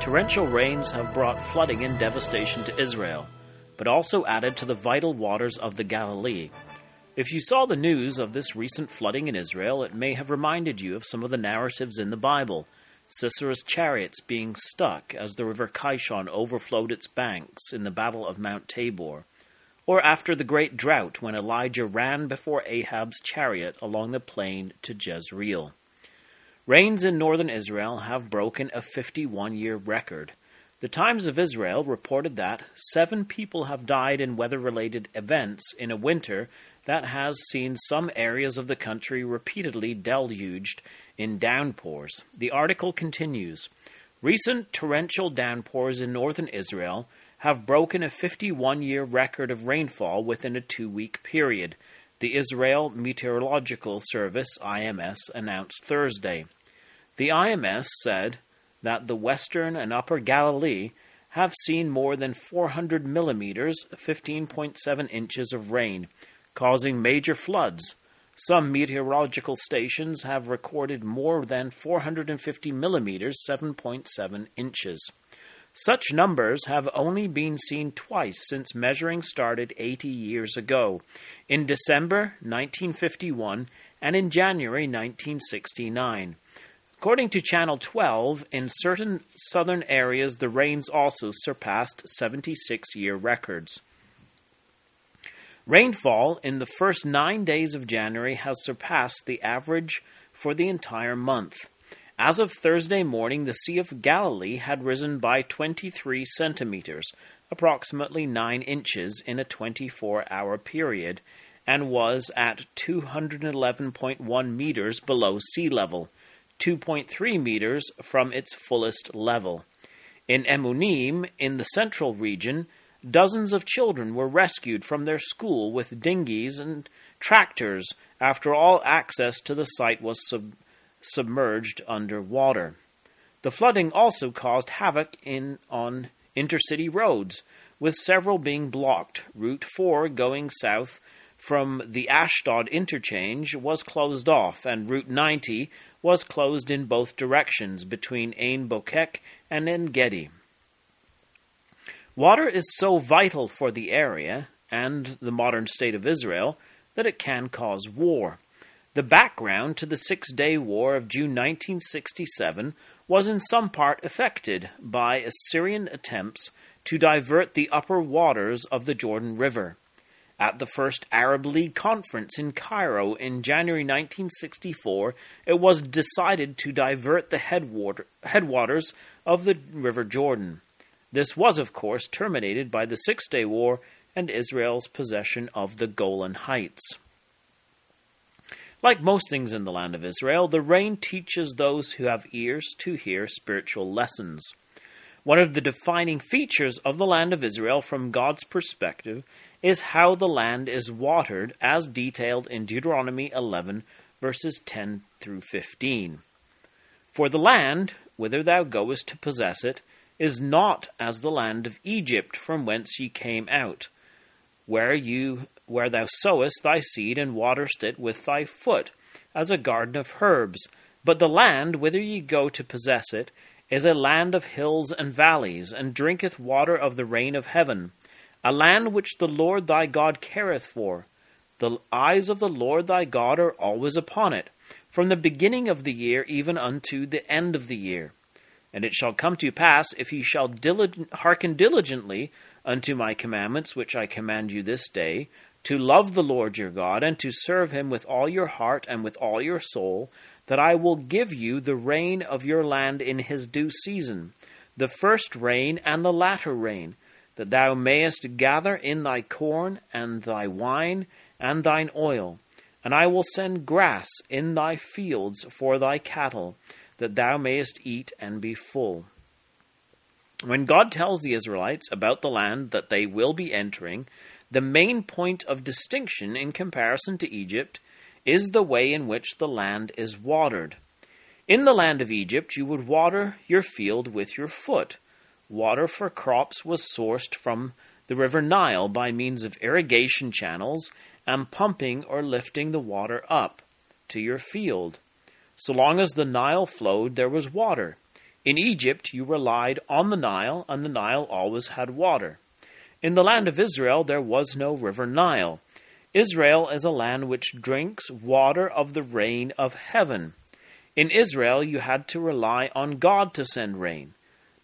Torrential rains have brought flooding and devastation to Israel, but also added to the vital waters of the Galilee. If you saw the news of this recent flooding in Israel, it may have reminded you of some of the narratives in the Bible. Sisera's chariots being stuck as the river Kishon overflowed its banks in the battle of Mount Tabor, or after the great drought when Elijah ran before Ahab's chariot along the plain to Jezreel. Rains in northern Israel have broken a 51 year record. The Times of Israel reported that seven people have died in weather related events in a winter that has seen some areas of the country repeatedly deluged in downpours. The article continues Recent torrential downpours in northern Israel have broken a 51 year record of rainfall within a two week period, the Israel Meteorological Service IMS announced Thursday. The IMS said that the western and upper Galilee have seen more than 400 millimeters, 15.7 inches of rain, causing major floods. Some meteorological stations have recorded more than 450 millimeters, 7.7 inches. Such numbers have only been seen twice since measuring started 80 years ago, in December 1951 and in January 1969. According to Channel 12, in certain southern areas the rains also surpassed 76 year records. Rainfall in the first nine days of January has surpassed the average for the entire month. As of Thursday morning, the Sea of Galilee had risen by 23 centimeters, approximately 9 inches, in a 24 hour period, and was at 211.1 meters below sea level, 2.3 meters from its fullest level. In Emunim, in the central region, Dozens of children were rescued from their school with dinghies and tractors after all access to the site was sub- submerged under water. The flooding also caused havoc in, on intercity roads, with several being blocked. Route 4 going south from the Ashdod interchange was closed off, and Route 90 was closed in both directions between Ain Bokek and En Gedi. Water is so vital for the area and the modern state of Israel that it can cause war. The background to the Six Day War of June 1967 was in some part affected by a Syrian attempts to divert the upper waters of the Jordan River. At the first Arab League conference in Cairo in January 1964, it was decided to divert the headwater, headwaters of the River Jordan. This was, of course, terminated by the Six Day War and Israel's possession of the Golan Heights. Like most things in the land of Israel, the rain teaches those who have ears to hear spiritual lessons. One of the defining features of the land of Israel from God's perspective is how the land is watered, as detailed in Deuteronomy 11, verses 10 through 15. For the land, whither thou goest to possess it, is not as the land of Egypt from whence ye came out, where you where thou sowest thy seed and waterest it with thy foot, as a garden of herbs. But the land whither ye go to possess it is a land of hills and valleys, and drinketh water of the rain of heaven, a land which the Lord thy God careth for. The eyes of the Lord thy God are always upon it, from the beginning of the year even unto the end of the year. And it shall come to pass, if ye shall diligent, hearken diligently unto my commandments, which I command you this day, to love the Lord your God, and to serve him with all your heart and with all your soul, that I will give you the rain of your land in his due season, the first rain and the latter rain, that thou mayest gather in thy corn and thy wine and thine oil. And I will send grass in thy fields for thy cattle, that thou mayest eat and be full. When God tells the Israelites about the land that they will be entering, the main point of distinction in comparison to Egypt is the way in which the land is watered. In the land of Egypt, you would water your field with your foot. Water for crops was sourced from the river Nile by means of irrigation channels and pumping or lifting the water up to your field. So long as the Nile flowed, there was water. In Egypt, you relied on the Nile, and the Nile always had water. In the land of Israel, there was no river Nile. Israel is a land which drinks water of the rain of heaven. In Israel, you had to rely on God to send rain.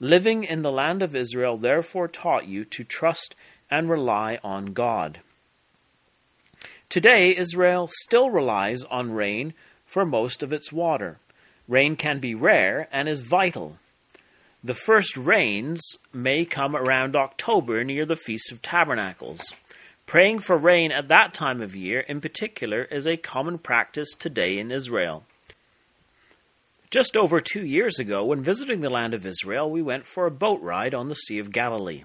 Living in the land of Israel therefore taught you to trust and rely on God. Today, Israel still relies on rain for most of its water. Rain can be rare and is vital. The first rains may come around October near the Feast of Tabernacles. Praying for rain at that time of year, in particular, is a common practice today in Israel. Just over two years ago, when visiting the land of Israel, we went for a boat ride on the Sea of Galilee.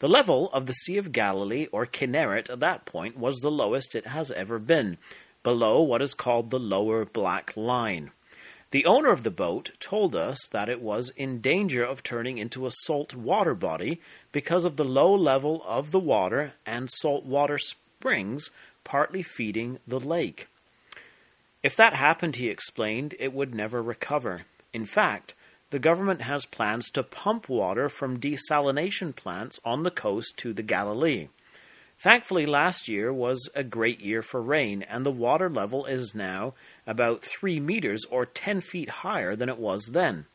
The level of the Sea of Galilee, or Kinneret, at that point was the lowest it has ever been, below what is called the Lower Black Line. The owner of the boat told us that it was in danger of turning into a salt water body because of the low level of the water and salt water springs partly feeding the lake. If that happened, he explained, it would never recover. In fact, the government has plans to pump water from desalination plants on the coast to the Galilee. Thankfully, last year was a great year for rain, and the water level is now about 3 meters or 10 feet higher than it was then.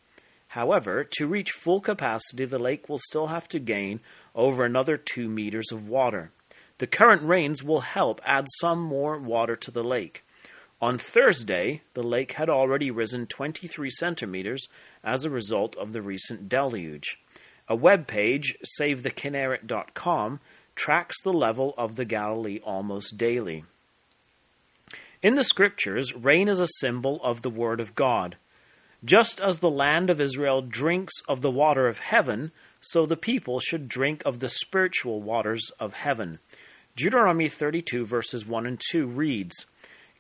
However, to reach full capacity, the lake will still have to gain over another 2 meters of water. The current rains will help add some more water to the lake. On Thursday, the lake had already risen 23 centimeters as a result of the recent deluge. A web page, savethekinneret.com, tracks the level of the Galilee almost daily. In the scriptures, rain is a symbol of the Word of God. Just as the land of Israel drinks of the water of heaven, so the people should drink of the spiritual waters of heaven. Deuteronomy 32, verses 1 and 2 reads,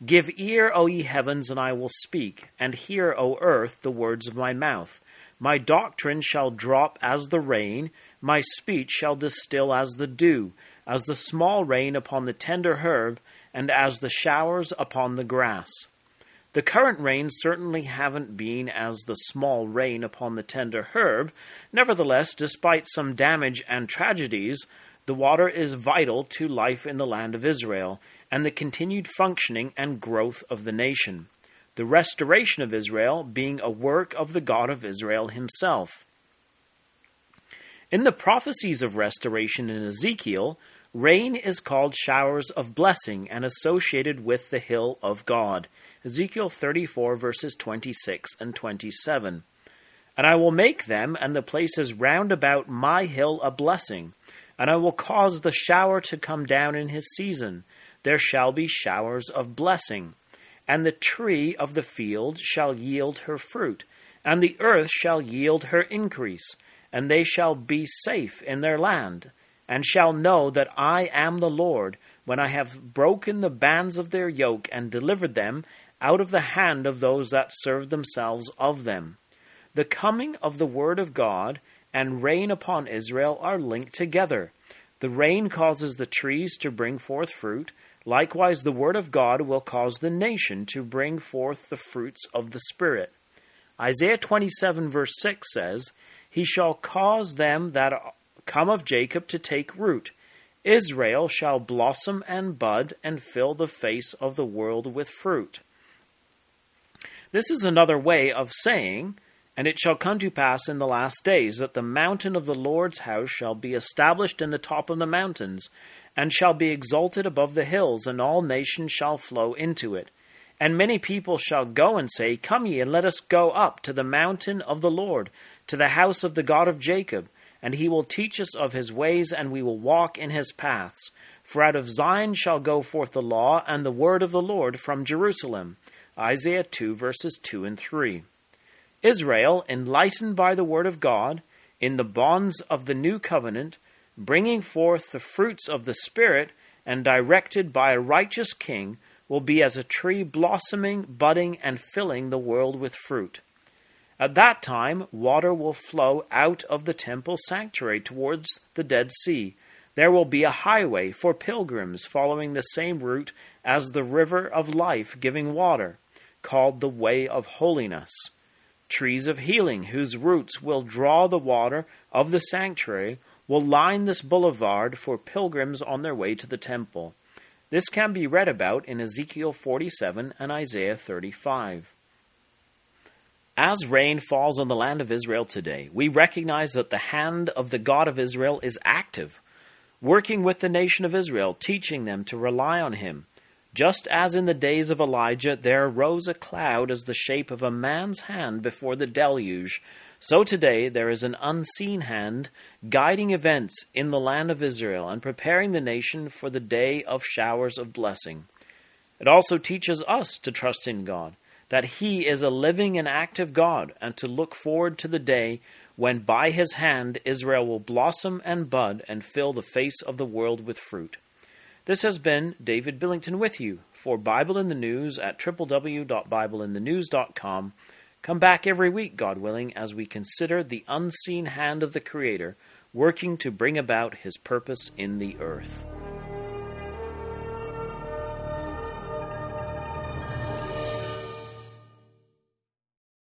Give ear, O ye heavens, and I will speak, and hear, O earth, the words of my mouth. My doctrine shall drop as the rain, my speech shall distill as the dew, as the small rain upon the tender herb, and as the showers upon the grass. The current rains certainly haven't been as the small rain upon the tender herb. Nevertheless, despite some damage and tragedies, the water is vital to life in the land of Israel, and the continued functioning and growth of the nation, the restoration of Israel being a work of the God of Israel himself. In the prophecies of restoration in Ezekiel, rain is called showers of blessing and associated with the hill of God. Ezekiel 34, verses 26 and 27. And I will make them and the places round about my hill a blessing, and I will cause the shower to come down in his season, there shall be showers of blessing. And the tree of the field shall yield her fruit, and the earth shall yield her increase, and they shall be safe in their land, and shall know that I am the Lord, when I have broken the bands of their yoke, and delivered them out of the hand of those that served themselves of them. The coming of the word of God and rain upon Israel are linked together. The rain causes the trees to bring forth fruit, Likewise, the word of God will cause the nation to bring forth the fruits of the Spirit. Isaiah 27, verse 6 says, He shall cause them that come of Jacob to take root. Israel shall blossom and bud and fill the face of the world with fruit. This is another way of saying, And it shall come to pass in the last days that the mountain of the Lord's house shall be established in the top of the mountains, and shall be exalted above the hills, and all nations shall flow into it. And many people shall go and say, Come ye, and let us go up to the mountain of the Lord, to the house of the God of Jacob, and he will teach us of his ways, and we will walk in his paths. For out of Zion shall go forth the law and the word of the Lord from Jerusalem. Isaiah 2, verses 2 and 3. Israel, enlightened by the word of God, in the bonds of the new covenant, bringing forth the fruits of the Spirit, and directed by a righteous king, will be as a tree blossoming, budding, and filling the world with fruit. At that time, water will flow out of the temple sanctuary towards the Dead Sea. There will be a highway for pilgrims following the same route as the river of life giving water, called the Way of Holiness. trees of healing, whose roots will draw the water of the sanctuary, will line this boulevard for pilgrims on their way to the temple. This can be read about in Ezekiel 47 and Isaiah 35. As rain falls on the land of Israel today, we recognize that the hand of the God of Israel is active, working with the nation of Israel, teaching them to rely on Him. Just as in the days of Elijah there arose a cloud as the shape of a man's hand before the deluge, so today there is an unseen hand guiding events in the land of Israel and preparing the nation for the day of showers of blessing. It also teaches us to trust in God, that He is a living and active God, and to look forward to the day when by His hand Israel will blossom and bud and fill the face of the world with fruit. This has been David Billington with you for Bible in the News at www.bibleinthenews.com. Come back every week, God willing, as we consider the unseen hand of the Creator working to bring about His purpose in the earth.